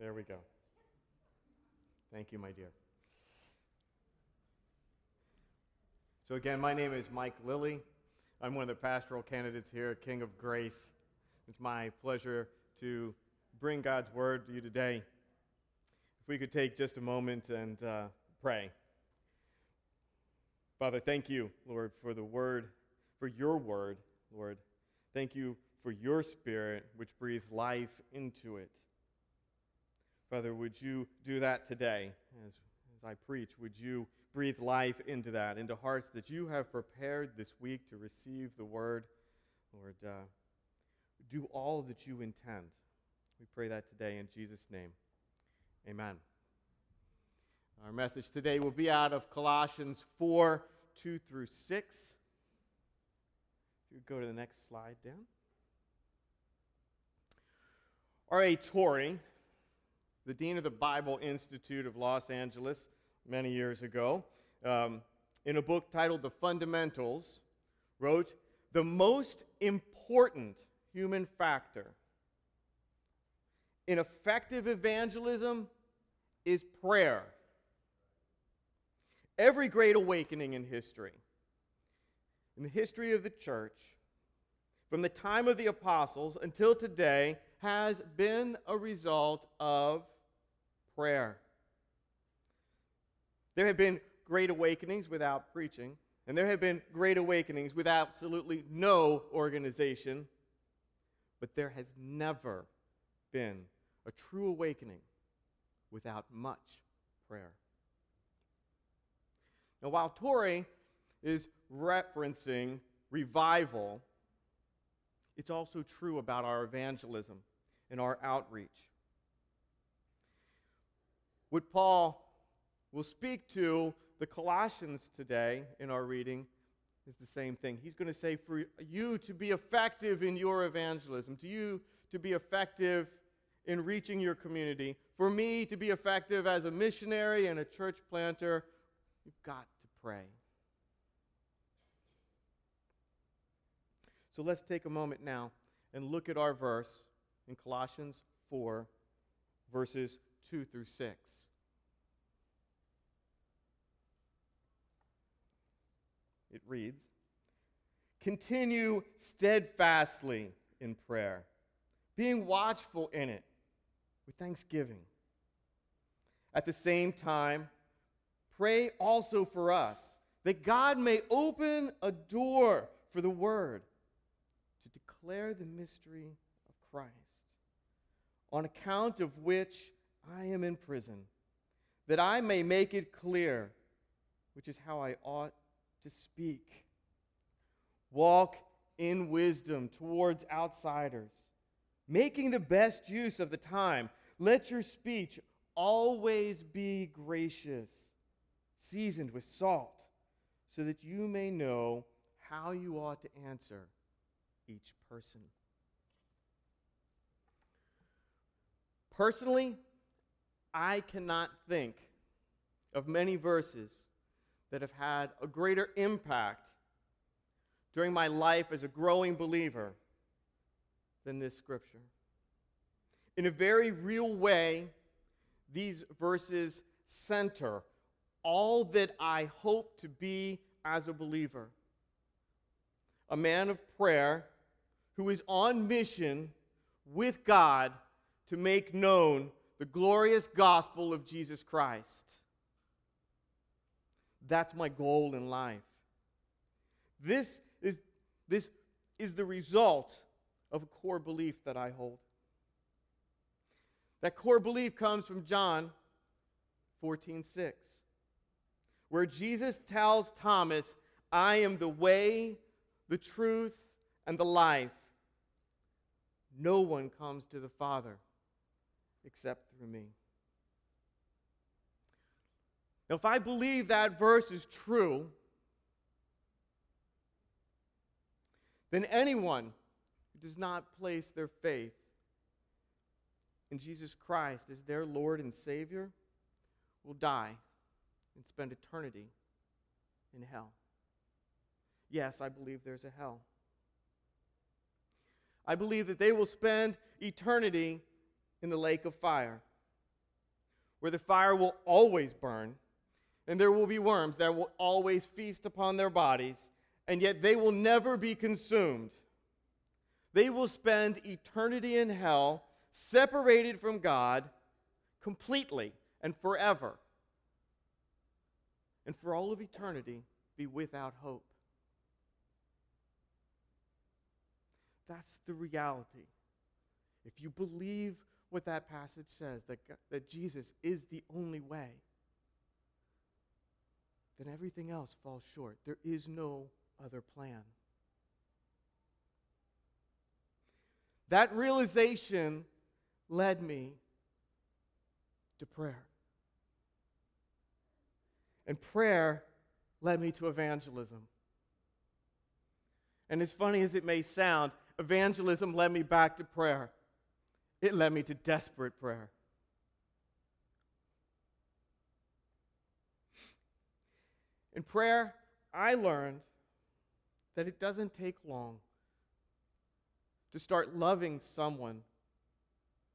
There we go. Thank you, my dear. So, again, my name is Mike Lilly. I'm one of the pastoral candidates here at King of Grace. It's my pleasure to bring God's word to you today. If we could take just a moment and uh, pray. Father, thank you, Lord, for the word, for your word, Lord. Thank you for your spirit, which breathes life into it. Father, would you do that today as, as I preach? Would you breathe life into that, into hearts that you have prepared this week to receive the word? Lord, uh, do all that you intend. We pray that today in Jesus' name. Amen. Our message today will be out of Colossians 4 2 through 6. If you go to the next slide, Dan. R.A. Torrey the dean of the Bible Institute of Los Angeles many years ago, um, in a book titled The Fundamentals, wrote The most important human factor in effective evangelism is prayer. Every great awakening in history, in the history of the church, from the time of the apostles until today, has been a result of prayer. There have been great awakenings without preaching, and there have been great awakenings with absolutely no organization, but there has never been a true awakening without much prayer. Now, while Torrey is referencing revival, it's also true about our evangelism and our outreach. What Paul will speak to the Colossians today in our reading is the same thing. He's going to say, for you to be effective in your evangelism, to you to be effective in reaching your community, for me to be effective as a missionary and a church planter, you've got to pray. So let's take a moment now and look at our verse in Colossians 4, verses 2 through 6. It reads Continue steadfastly in prayer, being watchful in it with thanksgiving. At the same time, pray also for us that God may open a door for the word to declare the mystery of Christ, on account of which I am in prison, that I may make it clear, which is how I ought to speak. Walk in wisdom towards outsiders, making the best use of the time. Let your speech always be gracious, seasoned with salt, so that you may know how you ought to answer each person. Personally, I cannot think of many verses that have had a greater impact during my life as a growing believer than this scripture. In a very real way, these verses center all that I hope to be as a believer. A man of prayer who is on mission with God to make known the glorious gospel of Jesus Christ. That's my goal in life. This is, this is the result of a core belief that I hold. That core belief comes from John 14 6, where Jesus tells Thomas, I am the way, the truth, and the life. No one comes to the Father except me. If I believe that verse is true, then anyone who does not place their faith in Jesus Christ as their Lord and Savior will die and spend eternity in hell. Yes, I believe there's a hell. I believe that they will spend eternity in the lake of fire. Where the fire will always burn, and there will be worms that will always feast upon their bodies, and yet they will never be consumed. They will spend eternity in hell, separated from God completely and forever. And for all of eternity, be without hope. That's the reality. If you believe what that passage says, that, that Jesus is the only way, then everything else falls short. There is no other plan. That realization led me to prayer. And prayer led me to evangelism. And as funny as it may sound, evangelism led me back to prayer. It led me to desperate prayer. In prayer, I learned that it doesn't take long to start loving someone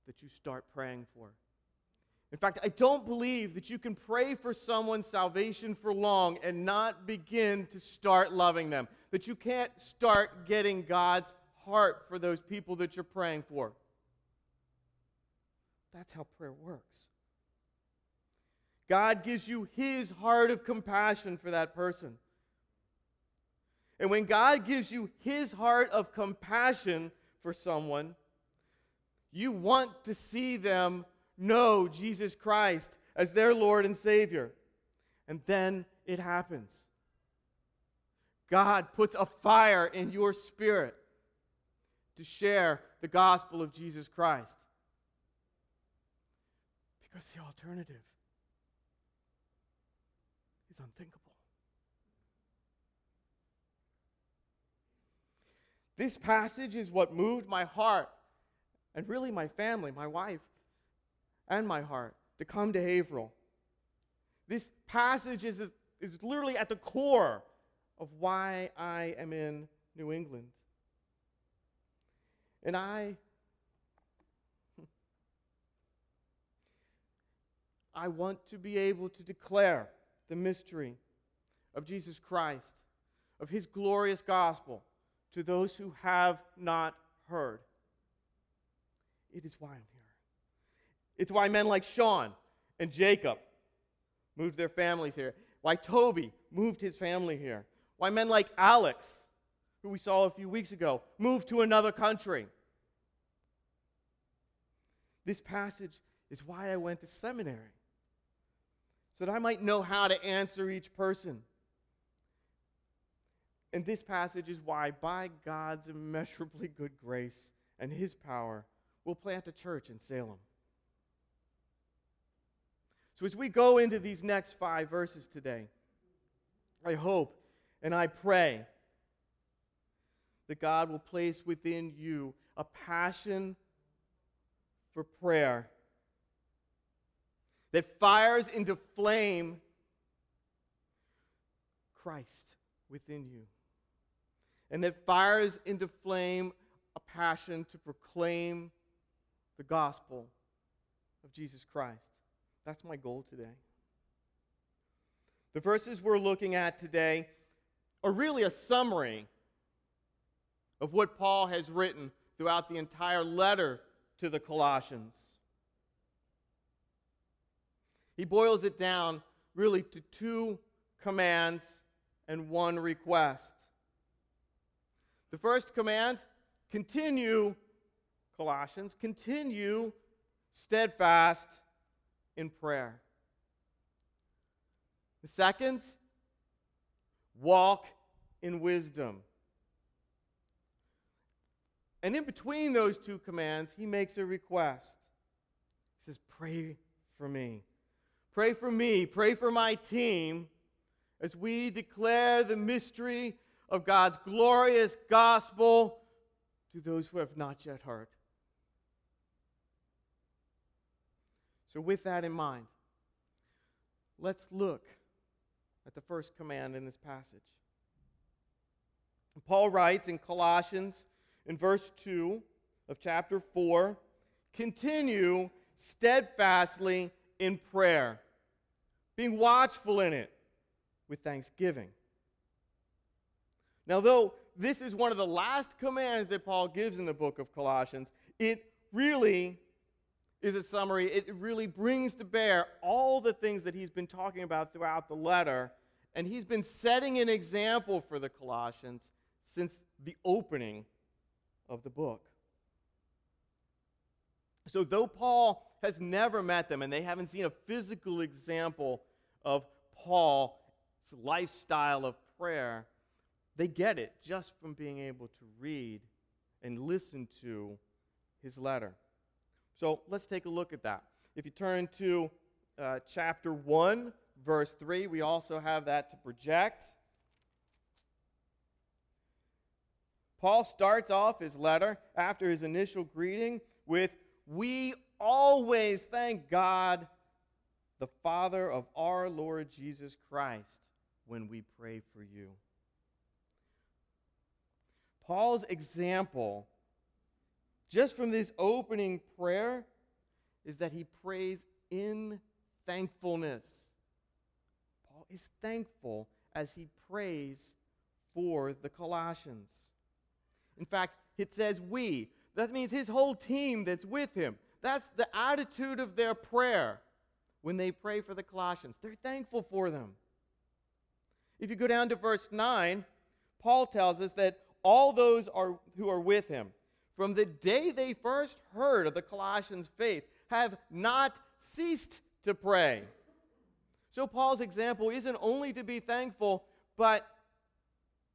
that you start praying for. In fact, I don't believe that you can pray for someone's salvation for long and not begin to start loving them. That you can't start getting God's heart for those people that you're praying for. That's how prayer works. God gives you his heart of compassion for that person. And when God gives you his heart of compassion for someone, you want to see them know Jesus Christ as their Lord and Savior. And then it happens. God puts a fire in your spirit to share the gospel of Jesus Christ. Because the alternative is unthinkable. This passage is what moved my heart and really my family, my wife, and my heart to come to Haverhill. This passage is, is literally at the core of why I am in New England. And I I want to be able to declare the mystery of Jesus Christ, of his glorious gospel to those who have not heard. It is why I'm here. It's why men like Sean and Jacob moved their families here. Why Toby moved his family here. Why men like Alex, who we saw a few weeks ago, moved to another country. This passage is why I went to seminary, so that I might know how to answer each person. And this passage is why, by God's immeasurably good grace and His power, we'll plant a church in Salem. So, as we go into these next five verses today, I hope and I pray that God will place within you a passion for prayer that fires into flame Christ within you, and that fires into flame a passion to proclaim the gospel of Jesus Christ. That's my goal today. The verses we're looking at today are really a summary of what Paul has written throughout the entire letter to the Colossians. He boils it down really to two commands and one request. The first command continue, Colossians, continue steadfast in prayer. The second, walk in wisdom. And in between those two commands, he makes a request. He says, Pray for me. Pray for me. Pray for my team as we declare the mystery of God's glorious gospel to those who have not yet heard. So, with that in mind, let's look at the first command in this passage. Paul writes in Colossians, in verse 2 of chapter 4 continue steadfastly in prayer, being watchful in it with thanksgiving. Now, though this is one of the last commands that Paul gives in the book of Colossians, it really is a summary. It really brings to bear all the things that he's been talking about throughout the letter. And he's been setting an example for the Colossians since the opening of the book. So, though Paul has never met them and they haven't seen a physical example of Paul's lifestyle of prayer, they get it just from being able to read and listen to his letter. So let's take a look at that. If you turn to uh, chapter 1, verse 3, we also have that to project. Paul starts off his letter after his initial greeting with, We always thank God, the Father of our Lord Jesus Christ, when we pray for you. Paul's example, just from this opening prayer, is that he prays in thankfulness. Paul is thankful as he prays for the Colossians. In fact, it says we. That means his whole team that's with him. That's the attitude of their prayer when they pray for the Colossians. They're thankful for them. If you go down to verse 9, Paul tells us that all those are, who are with him, from the day they first heard of the Colossians' faith, have not ceased to pray. So, Paul's example isn't only to be thankful, but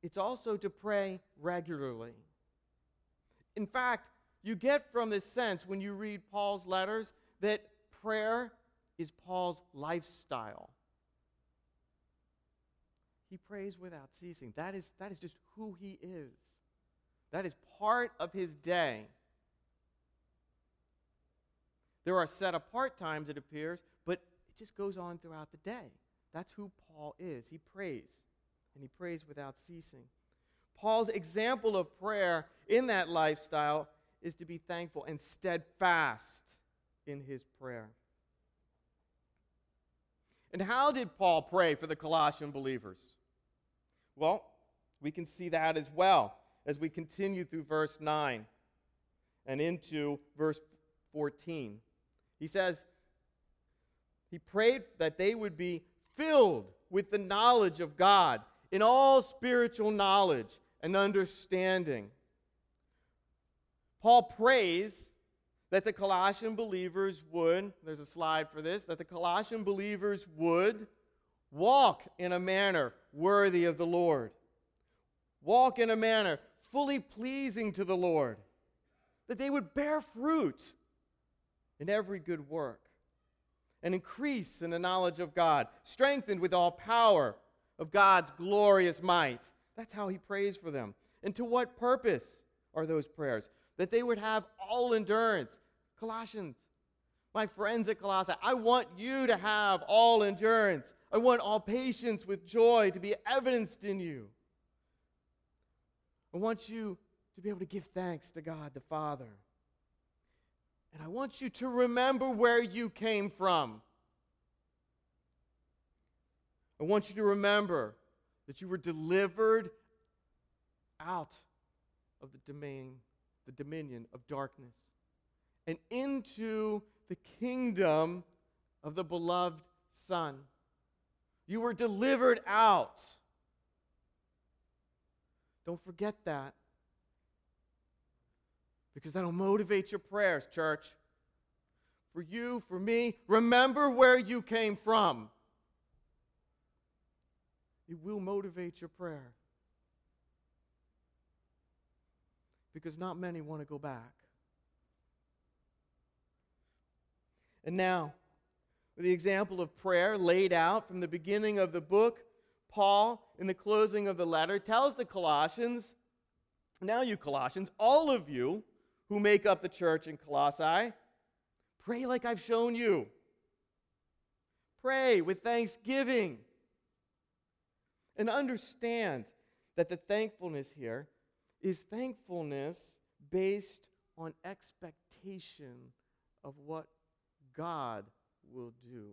it's also to pray regularly. In fact, you get from this sense when you read Paul's letters that prayer is Paul's lifestyle. He prays without ceasing. That is, that is just who he is. That is part of his day. There are set apart times, it appears, but it just goes on throughout the day. That's who Paul is. He prays, and he prays without ceasing. Paul's example of prayer in that lifestyle is to be thankful and steadfast in his prayer. And how did Paul pray for the Colossian believers? Well, we can see that as well as we continue through verse 9 and into verse 14. He says, He prayed that they would be filled with the knowledge of God in all spiritual knowledge and understanding. Paul prays that the Colossian believers would, there's a slide for this, that the Colossian believers would walk in a manner worthy of the Lord. Walk in a manner fully pleasing to the Lord. That they would bear fruit in every good work and increase in the knowledge of God, strengthened with all power of God's glorious might. That's how he prays for them. And to what purpose are those prayers? That they would have all endurance. Colossians, my friends at Colossae, I want you to have all endurance. I want all patience with joy to be evidenced in you. I want you to be able to give thanks to God the Father. And I want you to remember where you came from. I want you to remember that you were delivered out of the domain, the dominion of darkness, and into the kingdom of the beloved Son. You were delivered out. Don't forget that. Because that'll motivate your prayers, church. For you, for me, remember where you came from. It will motivate your prayer. Because not many want to go back. And now, with the example of prayer laid out from the beginning of the book, Paul, in the closing of the letter, tells the Colossians, Now, you Colossians, all of you who make up the church in Colossae, pray like I've shown you. Pray with thanksgiving. And understand that the thankfulness here is thankfulness based on expectation of what God will do.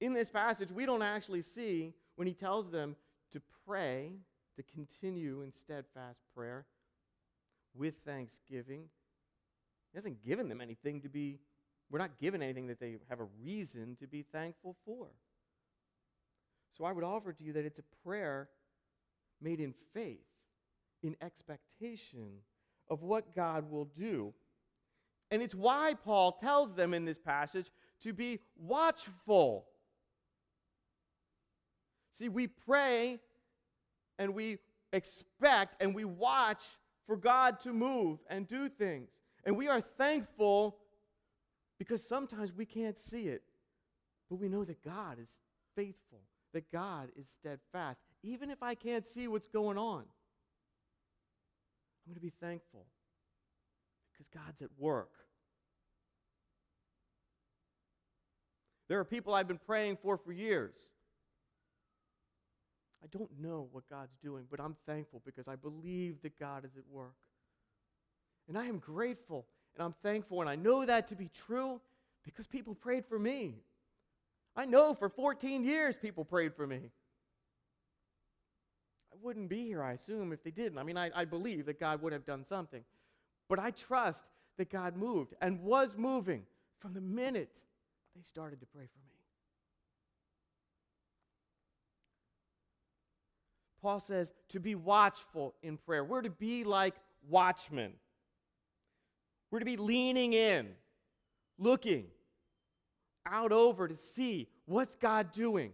In this passage, we don't actually see when he tells them to pray, to continue in steadfast prayer with thanksgiving. He hasn't given them anything to be, we're not given anything that they have a reason to be thankful for. So I would offer to you that it's a prayer made in faith, in expectation of what God will do. And it's why Paul tells them in this passage to be watchful. See, we pray and we expect and we watch for God to move and do things. And we are thankful because sometimes we can't see it, but we know that God is faithful, that God is steadfast. Even if I can't see what's going on, I'm going to be thankful because God's at work. There are people I've been praying for for years. I don't know what God's doing, but I'm thankful because I believe that God is at work. And I am grateful and I'm thankful, and I know that to be true because people prayed for me. I know for 14 years people prayed for me. I wouldn't be here, I assume, if they didn't. I mean, I, I believe that God would have done something. But I trust that God moved and was moving from the minute they started to pray for me. Paul says to be watchful in prayer. We're to be like watchmen. We're to be leaning in, looking out over to see what's God doing.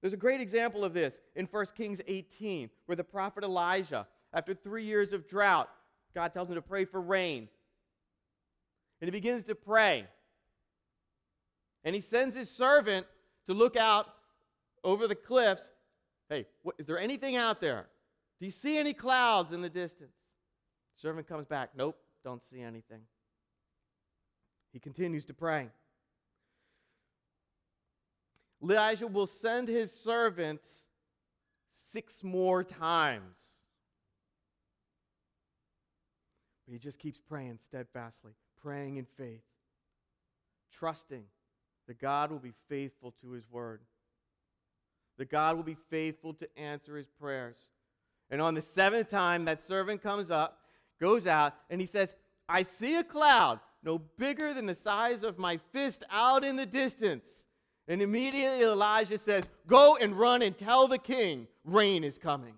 There's a great example of this in 1 Kings 18, where the prophet Elijah, after three years of drought, God tells him to pray for rain. And he begins to pray. And he sends his servant to look out over the cliffs. Hey, what, is there anything out there? Do you see any clouds in the distance? servant comes back. Nope, don't see anything. He continues to pray. Elijah will send his servant six more times. But he just keeps praying steadfastly, praying in faith, trusting that God will be faithful to his word, that God will be faithful to answer his prayers. And on the seventh time, that servant comes up, goes out, and he says, I see a cloud no bigger than the size of my fist out in the distance. And immediately Elijah says, Go and run and tell the king, rain is coming.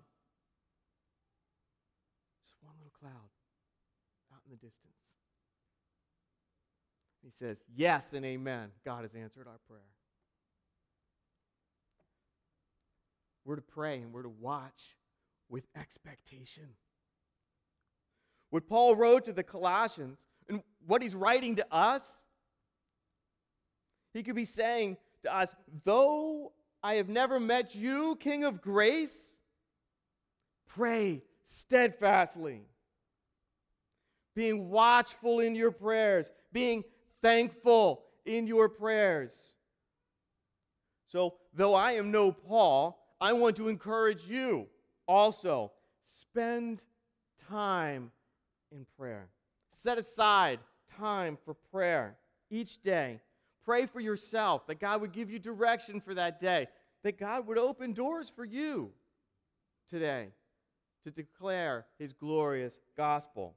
Just one little cloud out in the distance. He says, Yes and amen. God has answered our prayer. We're to pray and we're to watch with expectation. What Paul wrote to the Colossians and what he's writing to us, he could be saying, to us, though I have never met you, King of grace, pray steadfastly, being watchful in your prayers, being thankful in your prayers. So, though I am no Paul, I want to encourage you also spend time in prayer. Set aside time for prayer each day Pray for yourself that God would give you direction for that day, that God would open doors for you today to declare his glorious gospel.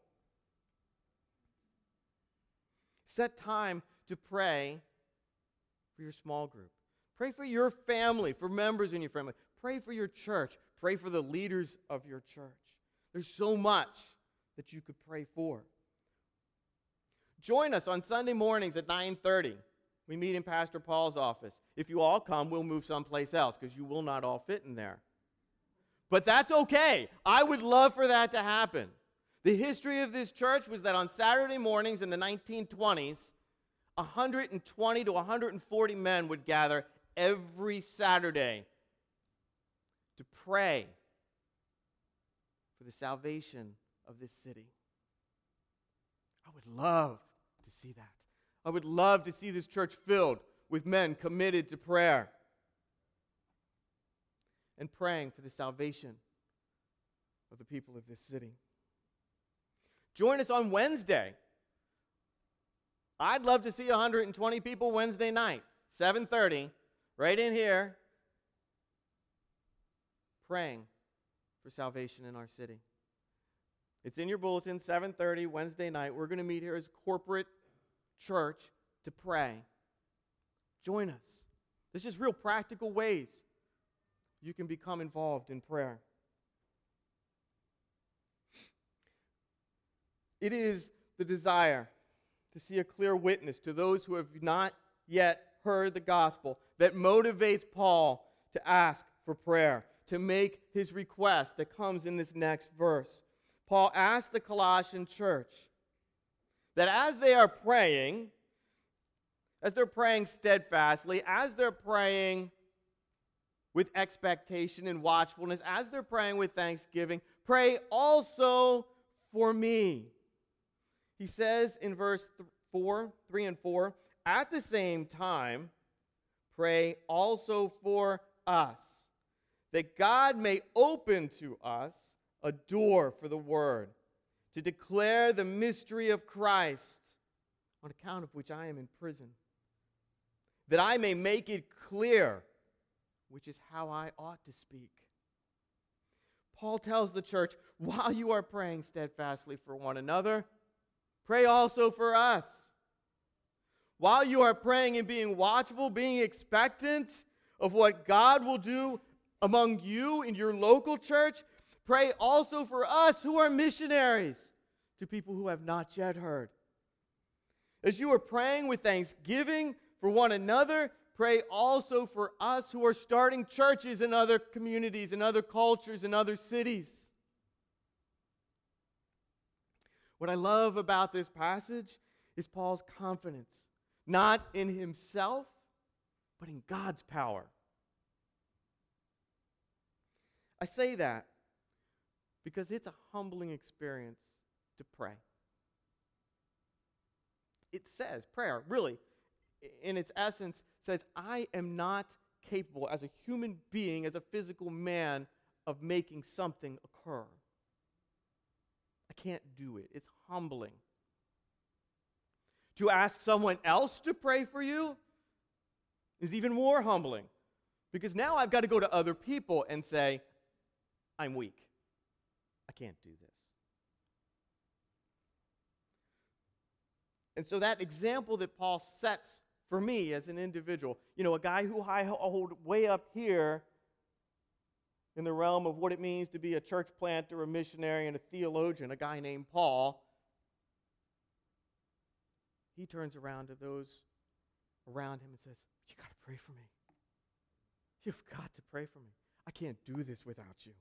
Set time to pray for your small group. Pray for your family, for members in your family. Pray for your church. Pray for the leaders of your church. There's so much that you could pray for. Join us on Sunday mornings at 9:30. We meet in Pastor Paul's office. If you all come, we'll move someplace else because you will not all fit in there. But that's okay. I would love for that to happen. The history of this church was that on Saturday mornings in the 1920s, 120 to 140 men would gather every Saturday to pray for the salvation of this city. I would love to see that. I would love to see this church filled with men committed to prayer and praying for the salvation of the people of this city. Join us on Wednesday I'd love to see 120 people Wednesday night, 7:30, right in here, praying for salvation in our city. It's in your bulletin, 7:30 Wednesday night. We're going to meet here as corporate church to pray. Join us. This is real practical ways you can become involved in prayer. It is the desire to see a clear witness to those who have not yet heard the gospel that motivates Paul to ask for prayer, to make his request that comes in this next verse. Paul asked the Colossian church that as they are praying, as they're praying steadfastly, as they're praying with expectation and watchfulness, as they're praying with thanksgiving, pray also for me. He says in verse 4, 3 and 4, at the same time, pray also for us, that God may open to us a door for the word, to declare the mystery of Christ, on account of which I am in prison, that I may make it clear, which is how I ought to speak. Paul tells the church, while you are praying steadfastly for one another, pray also for us. While you are praying and being watchful, being expectant of what God will do among you in your local church, Pray also for us who are missionaries to people who have not yet heard. As you are praying with thanksgiving for one another, pray also for us who are starting churches in other communities, in other cultures, in other cities. What I love about this passage is Paul's confidence, not in himself, but in God's power. I say that because it's a humbling experience to pray. It says, prayer, really, in its essence, says, I am not capable as a human being, as a physical man, of making something occur. I can't do it. It's humbling. To ask someone else to pray for you is even more humbling because now I've got to go to other people and say, I'm weak. Can't do this. And so that example that Paul sets for me as an individual, you know, a guy who I hold way up here in the realm of what it means to be a church planter, a missionary, and a theologian, a guy named Paul, he turns around to those around him and says, You got to pray for me. You've got to pray for me. I can't do this without you.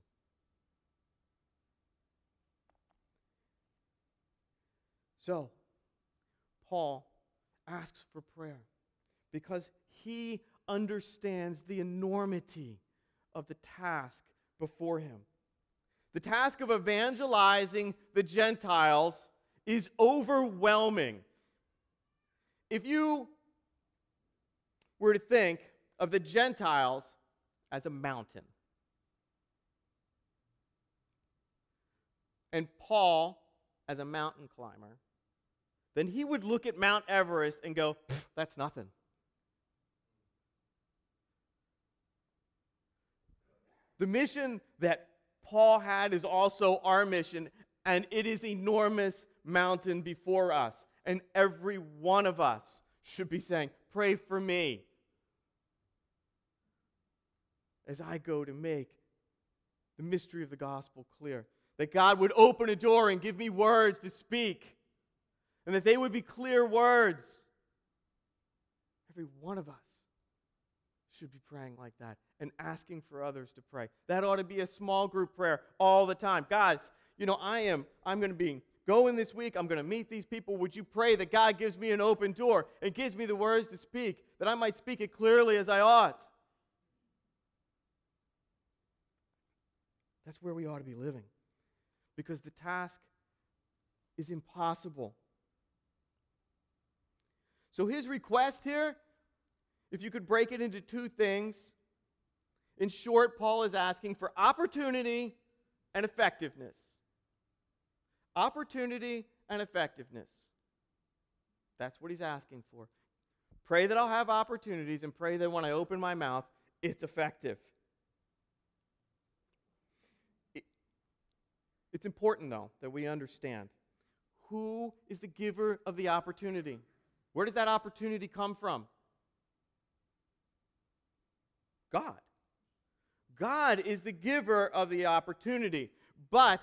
So, Paul asks for prayer because he understands the enormity of the task before him. The task of evangelizing the Gentiles is overwhelming. If you were to think of the Gentiles as a mountain, and Paul as a mountain climber, then he would look at Mount Everest and go, that's nothing. The mission that Paul had is also our mission, and it is enormous mountain before us. And every one of us should be saying, Pray for me as I go to make the mystery of the gospel clear. That God would open a door and give me words to speak and that they would be clear words. Every one of us should be praying like that and asking for others to pray. That ought to be a small group prayer all the time. Guys, you know, I am I'm going to be going this week. I'm going to meet these people. Would you pray that God gives me an open door and gives me the words to speak that I might speak it clearly as I ought? That's where we ought to be living. Because the task is impossible. So his request here, if you could break it into two things, in short, Paul is asking for opportunity and effectiveness. Opportunity and effectiveness. That's what he's asking for. Pray that I'll have opportunities and pray that when I open my mouth, it's effective. It, it's important, though, that we understand who is the giver of the opportunity. Where does that opportunity come from? God. God is the giver of the opportunity. But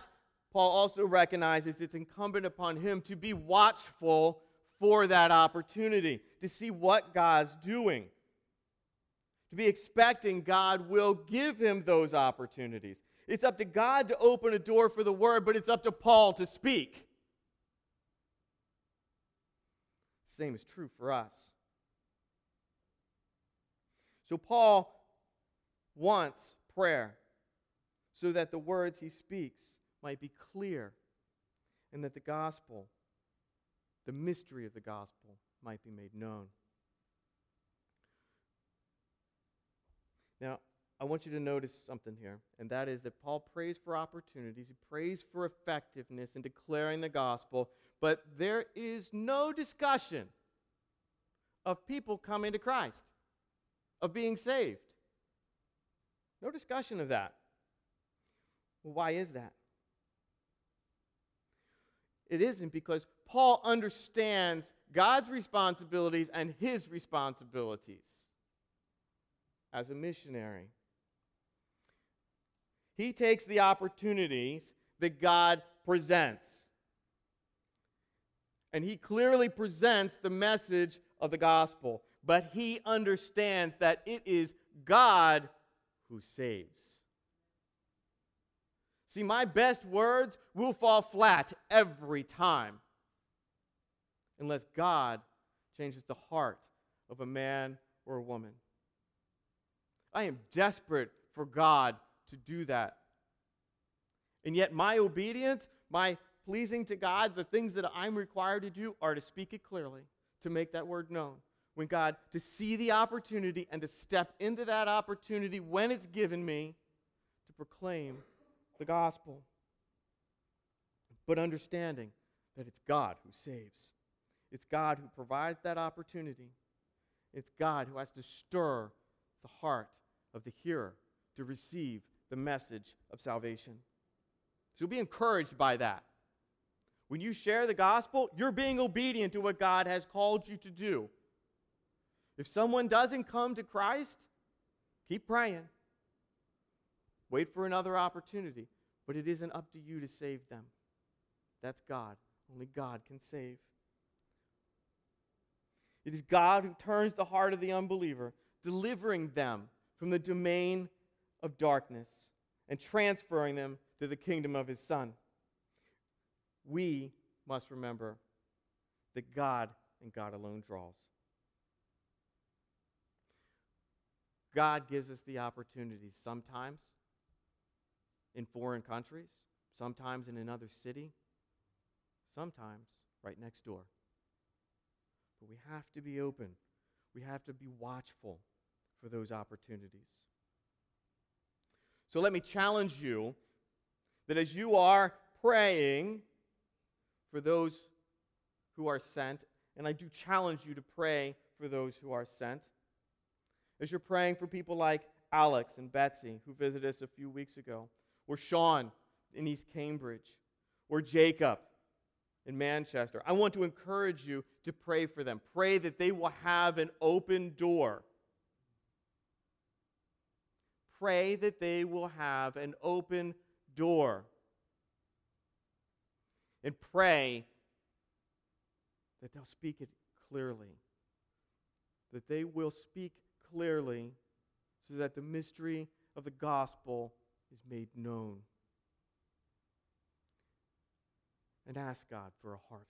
Paul also recognizes it's incumbent upon him to be watchful for that opportunity, to see what God's doing, to be expecting God will give him those opportunities. It's up to God to open a door for the word, but it's up to Paul to speak. The same is true for us. So, Paul wants prayer so that the words he speaks might be clear and that the gospel, the mystery of the gospel, might be made known. Now, I want you to notice something here, and that is that Paul prays for opportunities. He prays for effectiveness in declaring the gospel, but there is no discussion of people coming to Christ, of being saved. No discussion of that. Why is that? It isn't because Paul understands God's responsibilities and his responsibilities as a missionary. He takes the opportunities that God presents. And he clearly presents the message of the gospel, but he understands that it is God who saves. See, my best words will fall flat every time unless God changes the heart of a man or a woman. I am desperate for God to do that. And yet, my obedience, my pleasing to God, the things that I'm required to do are to speak it clearly, to make that word known when God, to see the opportunity and to step into that opportunity when it's given me to proclaim the gospel. But understanding that it's God who saves, it's God who provides that opportunity, it's God who has to stir the heart of the hearer to receive the message of salvation. So be encouraged by that. When you share the gospel, you're being obedient to what God has called you to do. If someone doesn't come to Christ, keep praying. Wait for another opportunity. But it isn't up to you to save them. That's God. Only God can save. It is God who turns the heart of the unbeliever, delivering them from the domain of darkness and transferring them to the kingdom of his Son. We must remember that God and God alone draws. God gives us the opportunities sometimes in foreign countries, sometimes in another city, sometimes right next door. But we have to be open. We have to be watchful for those opportunities. So let me challenge you that as you are praying for those who are sent, and I do challenge you to pray for those who are sent, as you're praying for people like Alex and Betsy, who visited us a few weeks ago, or Sean in East Cambridge, or Jacob in Manchester. I want to encourage you to pray for them. Pray that they will have an open door. Pray that they will have an open door. And pray that they'll speak it clearly. That they will speak clearly so that the mystery of the gospel is made known. And ask God for a harvest.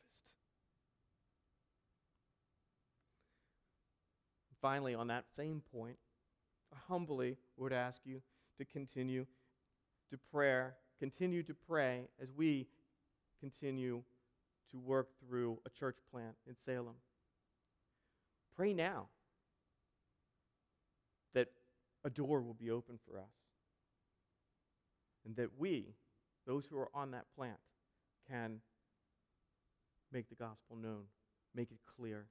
Finally, on that same point, I humbly would ask you to continue to prayer, continue to pray as we continue to work through a church plant in Salem. Pray now that a door will be open for us. And that we, those who are on that plant, can make the gospel known make it clear.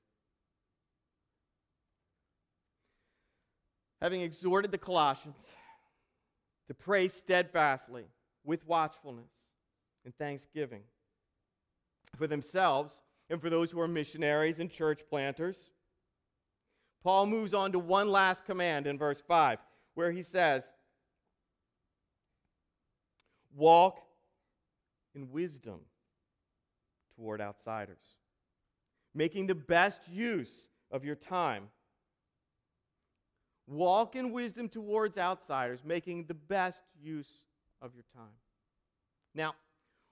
Having exhorted the Colossians to pray steadfastly with watchfulness and thanksgiving for themselves and for those who are missionaries and church planters. Paul moves on to one last command in verse 5, where he says, Walk in wisdom toward outsiders, making the best use of your time. Walk in wisdom towards outsiders, making the best use of your time. Now,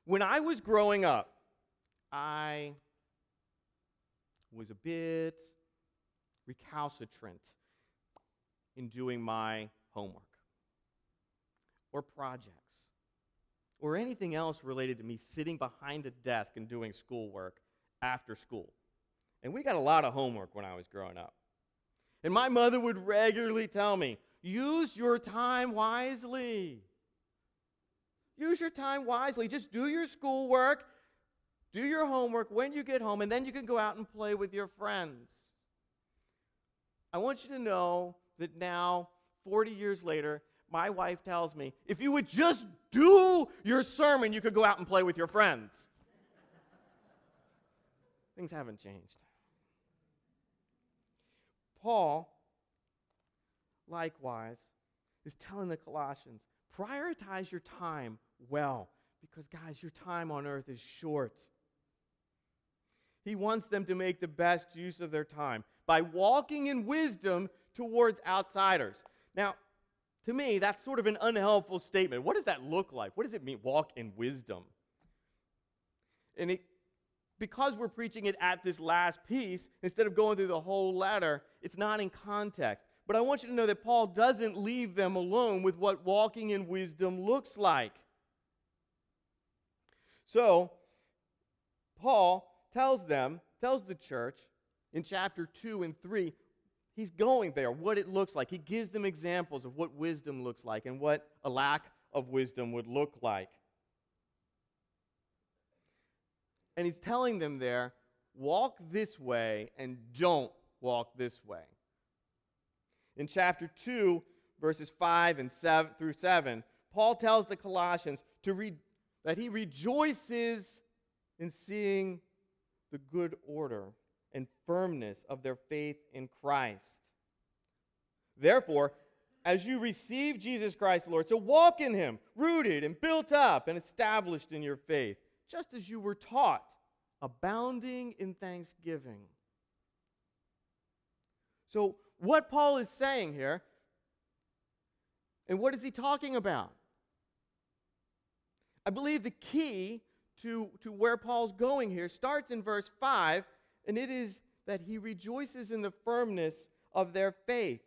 when I was growing up, I was a bit recalcitrant in doing my homework or projects or anything else related to me sitting behind a desk and doing schoolwork after school. And we got a lot of homework when I was growing up. And my mother would regularly tell me, use your time wisely. Use your time wisely. Just do your schoolwork, do your homework when you get home, and then you can go out and play with your friends. I want you to know that now, 40 years later, my wife tells me, if you would just do your sermon, you could go out and play with your friends. Things haven't changed. Paul, likewise, is telling the Colossians prioritize your time well, because, guys, your time on earth is short. He wants them to make the best use of their time by walking in wisdom towards outsiders. Now, to me, that's sort of an unhelpful statement. What does that look like? What does it mean, walk in wisdom? And it, because we're preaching it at this last piece, instead of going through the whole letter, it's not in context. But I want you to know that Paul doesn't leave them alone with what walking in wisdom looks like. So, Paul tells them, tells the church in chapter 2 and 3 He's going there, what it looks like. He gives them examples of what wisdom looks like and what a lack of wisdom would look like. And he's telling them there, walk this way and don't walk this way. In chapter 2, verses 5 and 7 through 7, Paul tells the Colossians to re- that he rejoices in seeing the good order and firmness of their faith in Christ. Therefore, as you receive Jesus Christ, Lord, so walk in him, rooted and built up and established in your faith, just as you were taught, abounding in thanksgiving. So, what Paul is saying here, and what is he talking about? I believe the key to, to where Paul's going here starts in verse 5 and it is that he rejoices in the firmness of their faith.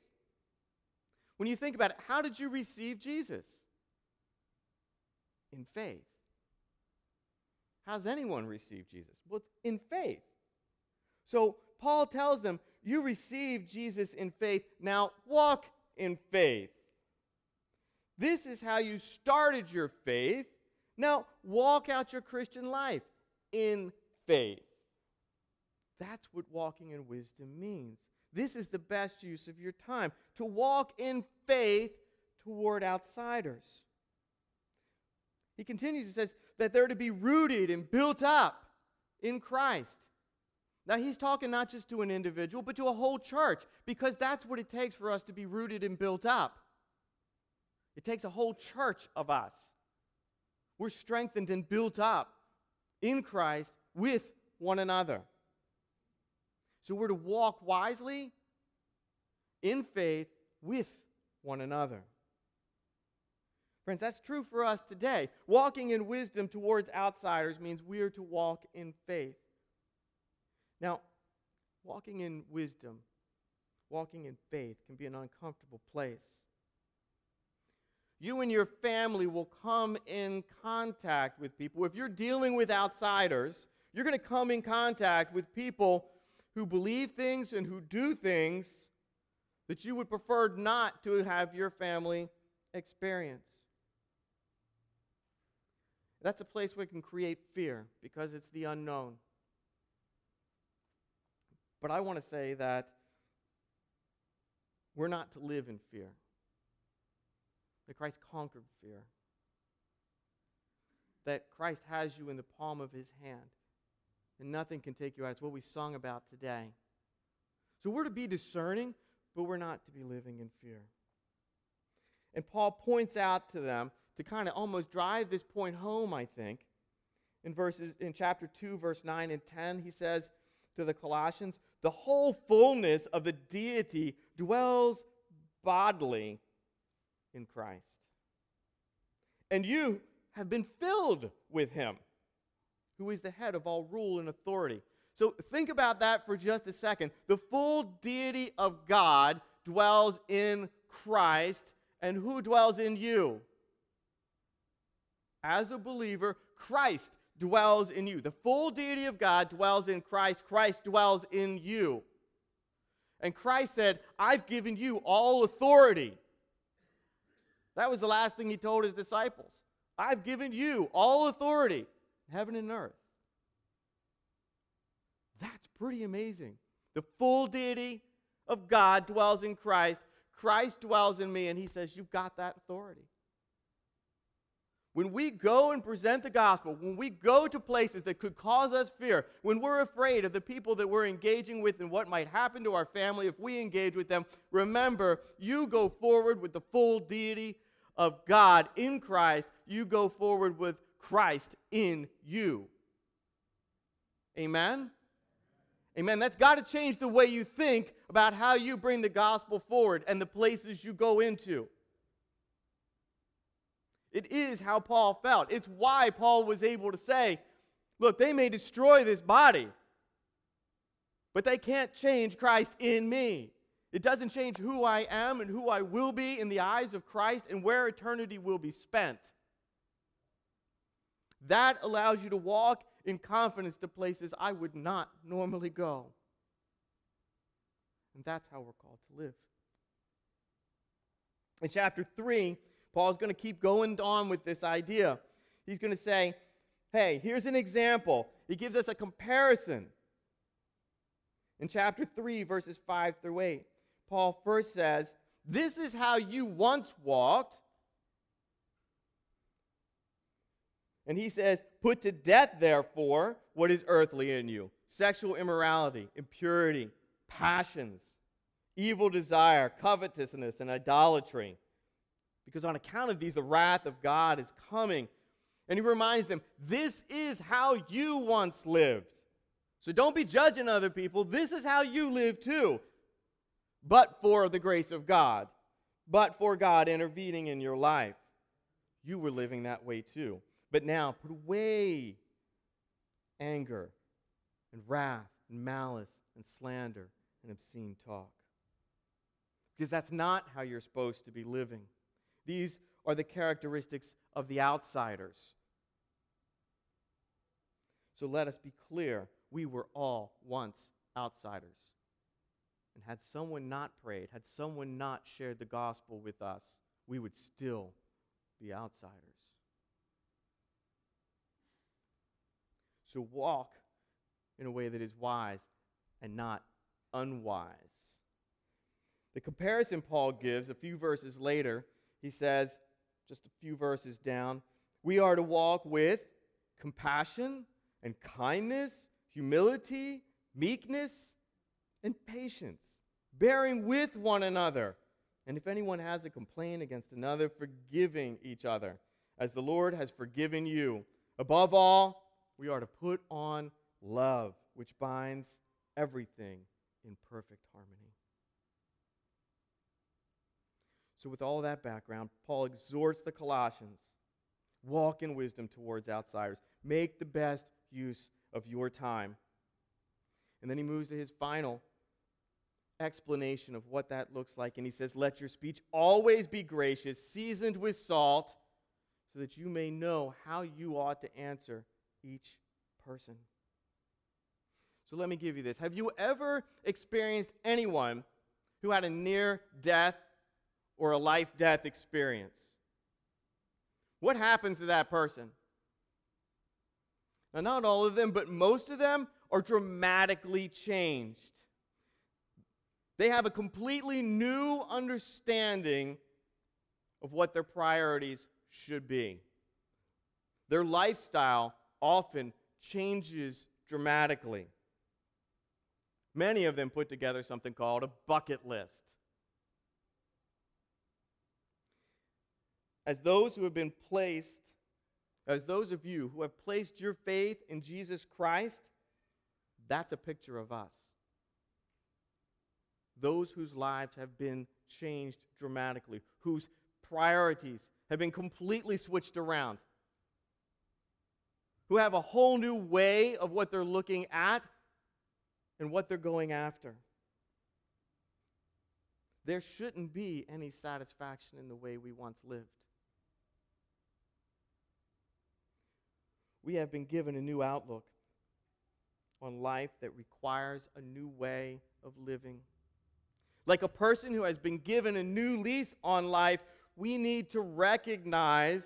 When you think about it, how did you receive Jesus? In faith. How's anyone receive Jesus? Well, it's in faith. So Paul tells them, You received Jesus in faith, now walk in faith. This is how you started your faith. Now walk out your Christian life in faith. That's what walking in wisdom means. This is the best use of your time to walk in faith toward outsiders. He continues, he says that they're to be rooted and built up in Christ. Now, he's talking not just to an individual, but to a whole church, because that's what it takes for us to be rooted and built up. It takes a whole church of us. We're strengthened and built up in Christ with one another. So we're to walk wisely in faith with one another. Friends, that's true for us today. Walking in wisdom towards outsiders means we are to walk in faith. Now, walking in wisdom, walking in faith can be an uncomfortable place. You and your family will come in contact with people. If you're dealing with outsiders, you're going to come in contact with people who believe things and who do things that you would prefer not to have your family experience. That's a place where it can create fear because it's the unknown. But I want to say that we're not to live in fear. That Christ conquered fear. That Christ has you in the palm of his hand. And nothing can take you out. It's what we sung about today. So we're to be discerning, but we're not to be living in fear. And Paul points out to them to kind of almost drive this point home, I think. In verses in chapter 2 verse 9 and 10, he says to the Colossians, "The whole fullness of the deity dwells bodily in Christ. And you have been filled with him, who is the head of all rule and authority." So think about that for just a second. The full deity of God dwells in Christ, and who dwells in you? As a believer, Christ dwells in you. The full deity of God dwells in Christ, Christ dwells in you. And Christ said, I've given you all authority. That was the last thing he told his disciples. I've given you all authority, heaven and earth. That's pretty amazing. The full deity of God dwells in Christ. Christ dwells in me, and he says, You've got that authority. When we go and present the gospel, when we go to places that could cause us fear, when we're afraid of the people that we're engaging with and what might happen to our family if we engage with them, remember, you go forward with the full deity of God in Christ. You go forward with Christ in you. Amen? Amen. That's got to change the way you think about how you bring the gospel forward and the places you go into. It is how Paul felt. It's why Paul was able to say, Look, they may destroy this body, but they can't change Christ in me. It doesn't change who I am and who I will be in the eyes of Christ and where eternity will be spent. That allows you to walk in confidence to places I would not normally go. And that's how we're called to live. In chapter 3, Paul's going to keep going on with this idea. He's going to say, hey, here's an example. He gives us a comparison. In chapter 3, verses 5 through 8, Paul first says, This is how you once walked. And he says, Put to death, therefore, what is earthly in you sexual immorality, impurity, passions, evil desire, covetousness, and idolatry because on account of these, the wrath of God is coming. And he reminds them, this is how you once lived. So don't be judging other people. This is how you live too. But for the grace of God, but for God intervening in your life, you were living that way too. But now put away anger and wrath and malice and slander and obscene talk. Because that's not how you're supposed to be living. These are the characteristics of the outsiders. So let us be clear we were all once outsiders. And had someone not prayed, had someone not shared the gospel with us, we would still be outsiders. So walk in a way that is wise and not unwise. The comparison Paul gives a few verses later he says, just a few verses down, we are to walk with compassion and kindness, humility, meekness, and patience, bearing with one another. And if anyone has a complaint against another, forgiving each other, as the Lord has forgiven you. Above all, we are to put on love, which binds everything in perfect harmony. So, with all that background, Paul exhorts the Colossians walk in wisdom towards outsiders, make the best use of your time. And then he moves to his final explanation of what that looks like. And he says, Let your speech always be gracious, seasoned with salt, so that you may know how you ought to answer each person. So let me give you this. Have you ever experienced anyone who had a near death or a life death experience. What happens to that person? Now, not all of them, but most of them are dramatically changed. They have a completely new understanding of what their priorities should be. Their lifestyle often changes dramatically. Many of them put together something called a bucket list. As those who have been placed, as those of you who have placed your faith in Jesus Christ, that's a picture of us. Those whose lives have been changed dramatically, whose priorities have been completely switched around, who have a whole new way of what they're looking at and what they're going after. There shouldn't be any satisfaction in the way we once lived. We have been given a new outlook on life that requires a new way of living. Like a person who has been given a new lease on life, we need to recognize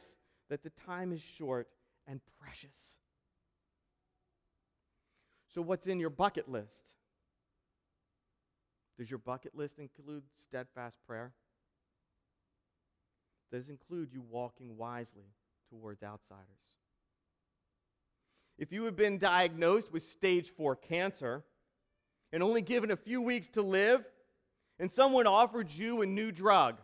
that the time is short and precious. So, what's in your bucket list? Does your bucket list include steadfast prayer? Does it include you walking wisely towards outsiders? If you have been diagnosed with stage four cancer and only given a few weeks to live, and someone offered you a new drug,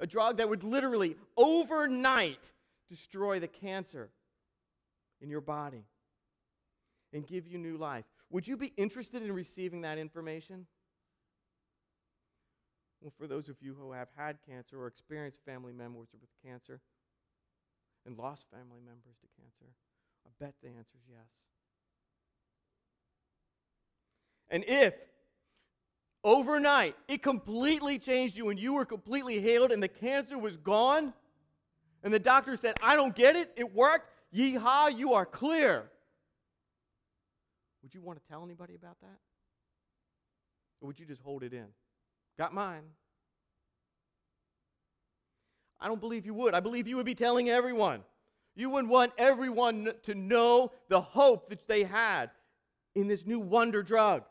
a drug that would literally overnight destroy the cancer in your body and give you new life, would you be interested in receiving that information? Well, for those of you who have had cancer or experienced family members with cancer and lost family members to cancer, I bet the answer is yes. And if overnight it completely changed you and you were completely healed and the cancer was gone, and the doctor said, I don't get it, it worked, yeehaw, you are clear. Would you want to tell anybody about that? Or would you just hold it in? Got mine. I don't believe you would. I believe you would be telling everyone. You wouldn't want everyone to know the hope that they had in this new wonder drug.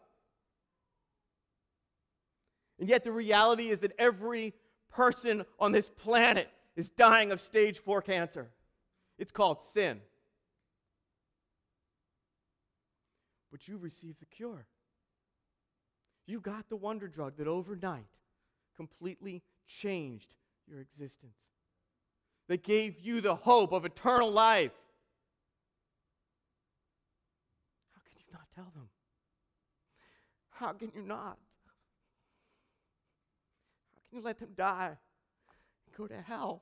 And yet, the reality is that every person on this planet is dying of stage four cancer. It's called sin. But you received the cure. You got the wonder drug that overnight completely changed your existence that gave you the hope of eternal life. How can you not tell them? How can you not? How can you let them die and go to hell?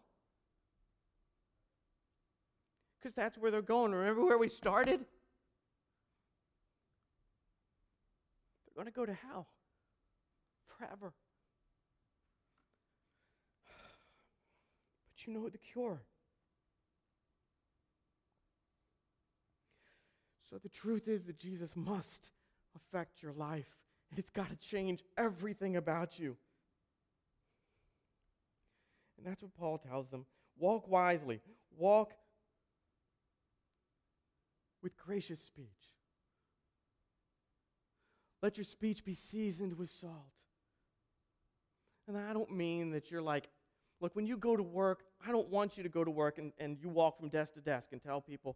Because that's where they're going. Remember where we started? They're going to go to hell forever. You know the cure. So the truth is that Jesus must affect your life. It's got to change everything about you. And that's what Paul tells them. Walk wisely. Walk with gracious speech. Let your speech be seasoned with salt. And I don't mean that you're like Look, when you go to work, I don't want you to go to work and, and you walk from desk to desk and tell people,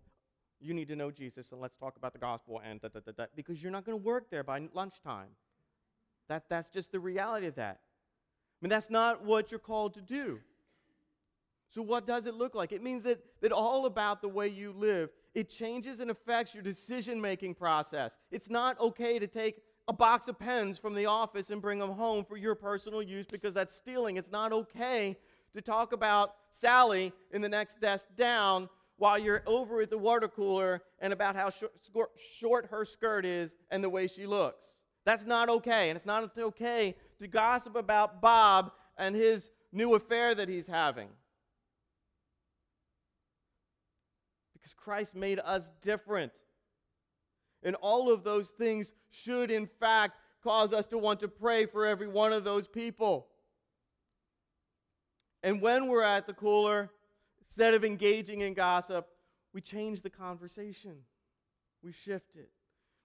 you need to know Jesus and let's talk about the gospel and da da da da, because you're not going to work there by lunchtime. That, that's just the reality of that. I mean, that's not what you're called to do. So, what does it look like? It means that, that all about the way you live, it changes and affects your decision making process. It's not okay to take a box of pens from the office and bring them home for your personal use because that's stealing. It's not okay to talk about Sally in the next desk down while you're over at the water cooler and about how short, her skirt is and the way she looks. That's not okay. And it's not okay to gossip about Bob and his new affair that he's having. Because Christ made us different. And all of those things should, in fact, cause us to want to pray for every one of those people. And when we're at the cooler, instead of engaging in gossip, we change the conversation. We shift it.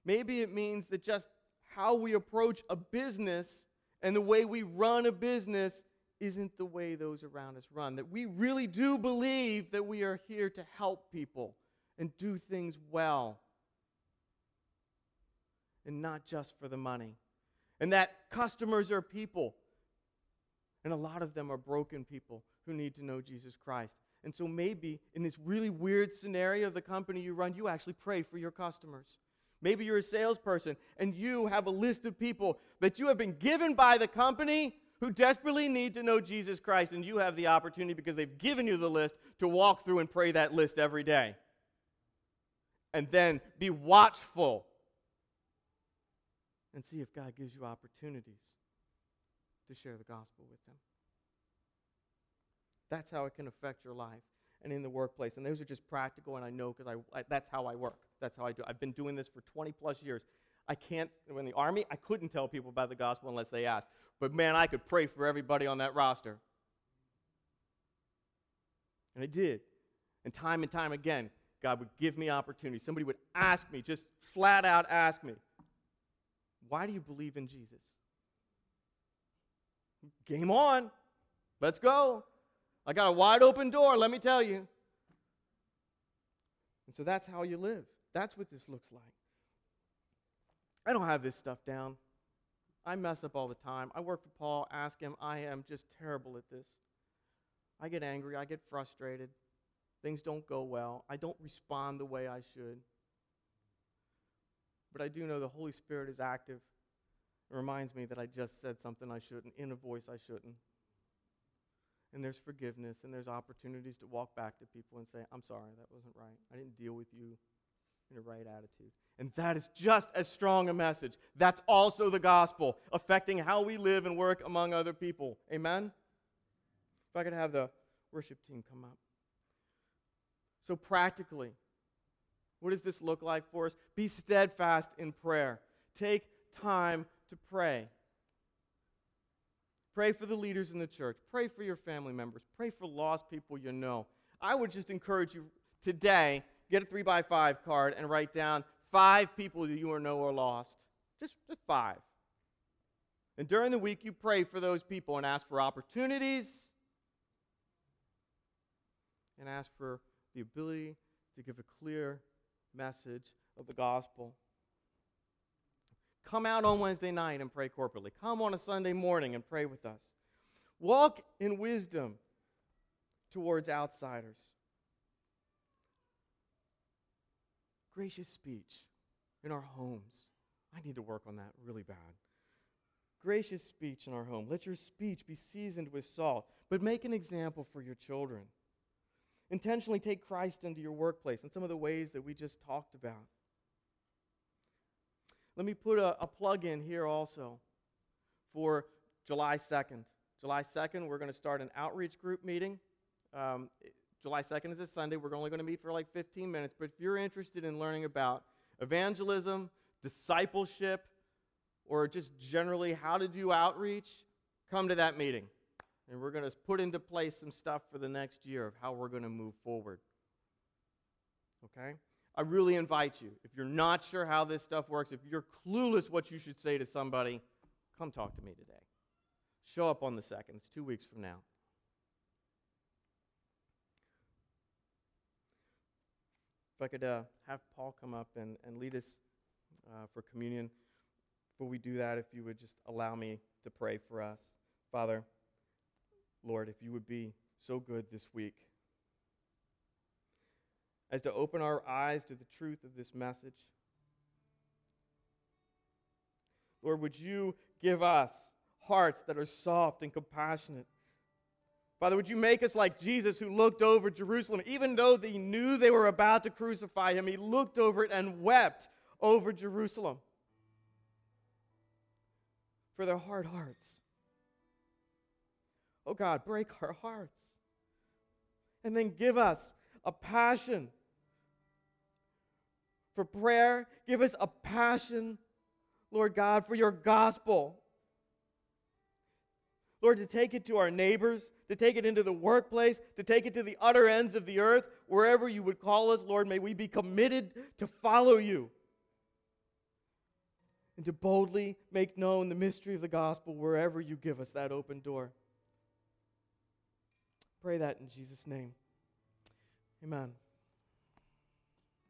Maybe it means that just how we approach a business and the way we run a business isn't the way those around us run. That we really do believe that we are here to help people and do things well and not just for the money. And that customers are people. And a lot of them are broken people who need to know Jesus Christ. And so maybe in this really weird scenario of the company you run, you actually pray for your customers. Maybe you're a salesperson and you have a list of people that you have been given by the company who desperately need to know Jesus Christ, and you have the opportunity because they've given you the list to walk through and pray that list every day. And then be watchful and see if God gives you opportunities to share the gospel with them. That's how it can affect your life and in the workplace. And those are just practical, and I know because I, I, that's how I work. That's how I do. I've been doing this for 20 plus years. I can't, in the army, I couldn't tell people about the gospel unless they asked. But man, I could pray for everybody on that roster. And I did. And time and time again, God would give me opportunities. Somebody would ask me, just flat out ask me, why do you believe in Jesus? Game on. Let's go. I got a wide open door, let me tell you. And so that's how you live. That's what this looks like. I don't have this stuff down. I mess up all the time. I work for Paul, ask him. I am just terrible at this. I get angry, I get frustrated. Things don't go well. I don't respond the way I should. But I do know the Holy Spirit is active. It reminds me that I just said something I shouldn't, in a voice I shouldn't. And there's forgiveness, and there's opportunities to walk back to people and say, I'm sorry, that wasn't right. I didn't deal with you in the right attitude. And that is just as strong a message. That's also the gospel, affecting how we live and work among other people. Amen? If I could have the worship team come up. So, practically, what does this look like for us? Be steadfast in prayer. Take time to pray. Pray for the leaders in the church. Pray for your family members. Pray for lost people you know. I would just encourage you today get a three by five card and write down five people that you know are lost. Just, just five. And during the week, you pray for those people and ask for opportunities and ask for the ability to give a clear message of the gospel. Come out on Wednesday night and pray corporately. Come on a Sunday morning and pray with us. Walk in wisdom towards outsiders. Gracious speech in our homes. I need to work on that really bad. Gracious speech in our home. Let your speech be seasoned with salt, but make an example for your children. Intentionally take Christ into your workplace in some of the ways that we just talked about. Let me put a, a plug in here also for July 2nd. July 2nd, we're going to start an outreach group meeting. Um, July 2nd is a Sunday. We're only going to meet for like 15 minutes. But if you're interested in learning about evangelism, discipleship, or just generally how to do outreach, come to that meeting. And we're going to put into place some stuff for the next year of how we're going to move forward. Okay? I really invite you, if you're not sure how this stuff works, if you're clueless what you should say to somebody, come talk to me today. Show up on the second. It's two weeks from now. If I could uh, have Paul come up and, and lead us uh, for communion. Before we do that, if you would just allow me to pray for us. Father, Lord, if you would be so good this week as to open our eyes to the truth of this message. Lord, would you give us hearts that are soft and compassionate? Father, would you make us like Jesus who looked over Jerusalem, even though they knew they were about to crucify him, he looked over it and wept over Jerusalem for their hard hearts. Oh God, break our hearts. And then give us a passion for prayer. Give us a passion, Lord God, for your gospel. Lord, to take it to our neighbors, to take it into the workplace, to take it to the utter ends of the earth, wherever you would call us, Lord, may we be committed to follow you and to boldly make known the mystery of the gospel wherever you give us that open door. Pray that in Jesus' name. Amen.